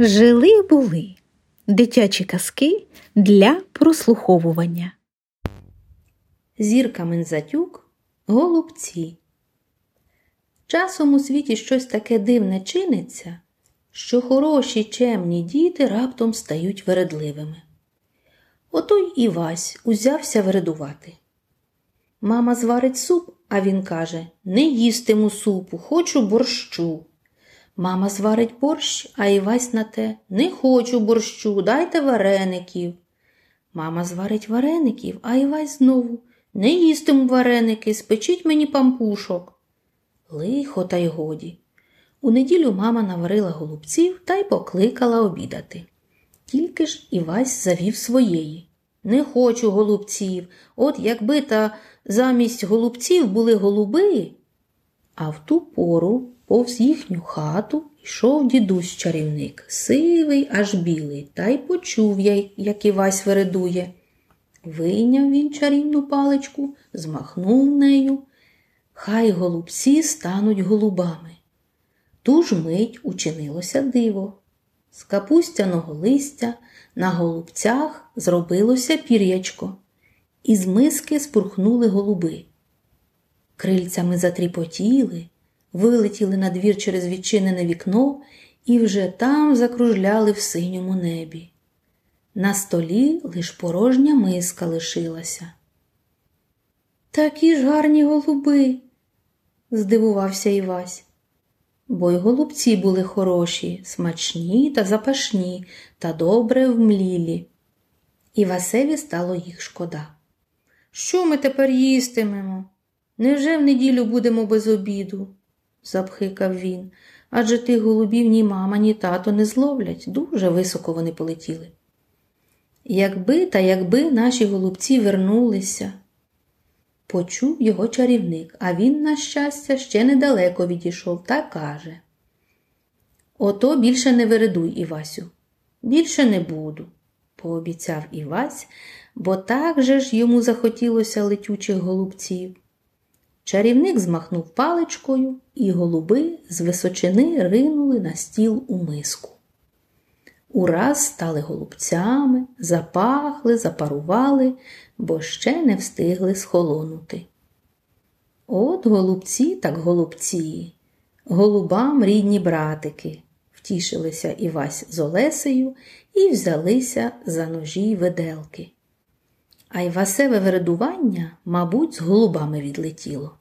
Жили були дитячі казки для прослуховування. Зірка Мензатюк голубці. Часом у світі щось таке дивне чиниться, що хороші чемні діти раптом стають вередливими. Ото й Івась узявся вередувати. Мама зварить суп, а він каже Не їстиму супу, хочу борщу. Мама зварить борщ, а Івась на те Не хочу борщу, дайте вареників. Мама зварить вареників, а Івась знову Не їстиму вареники, спечіть мені пампушок. Лихо, та й годі. У неділю мама наварила голубців та й покликала обідати. Тільки ж Івась завів своєї. Не хочу голубців. От якби та замість голубців були голуби. А в ту пору повз їхню хату йшов дідусь чарівник, сивий, аж білий, та й почув я, як Івась вередує. Вийняв він чарівну паличку, змахнув нею. Хай голубці стануть голубами. Ту ж мить учинилося диво. З капустяного листя на голубцях зробилося пір'ячко, із миски спурхнули голуби. Крильцями затріпотіли, вилетіли на двір через відчинене вікно і вже там закружляли в синьому небі. На столі лиш порожня миска лишилася. Такі ж гарні голуби, здивувався Івась. Бо й голубці були хороші, смачні та запашні та добре вмлілі. І Васеві стало їх шкода. Що ми тепер їстимемо? Невже в неділю будемо без обіду? запхикав він. Адже тих голубів ні мама, ні тато не зловлять, дуже високо вони полетіли. Якби та якби наші голубці вернулися, почув його чарівник, а він, на щастя, ще недалеко відійшов та каже Ото більше не вередуй, Івасю, більше не буду, пообіцяв Івась, бо так же ж йому захотілося летючих голубців. Чарівник змахнув паличкою, і голуби з височини ринули на стіл у миску. Ураз стали голубцями, запахли, запарували, бо ще не встигли схолонути. От голубці так голубці, голубам рідні братики, втішилися Івась з Олесею і взялися за ножі й виделки. А Івасеве вередування, мабуть, з голубами відлетіло.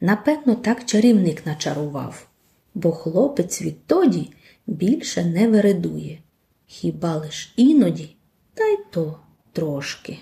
Напевно, так чарівник начарував, бо хлопець відтоді більше не вередує, хіба лиш іноді, та й то трошки.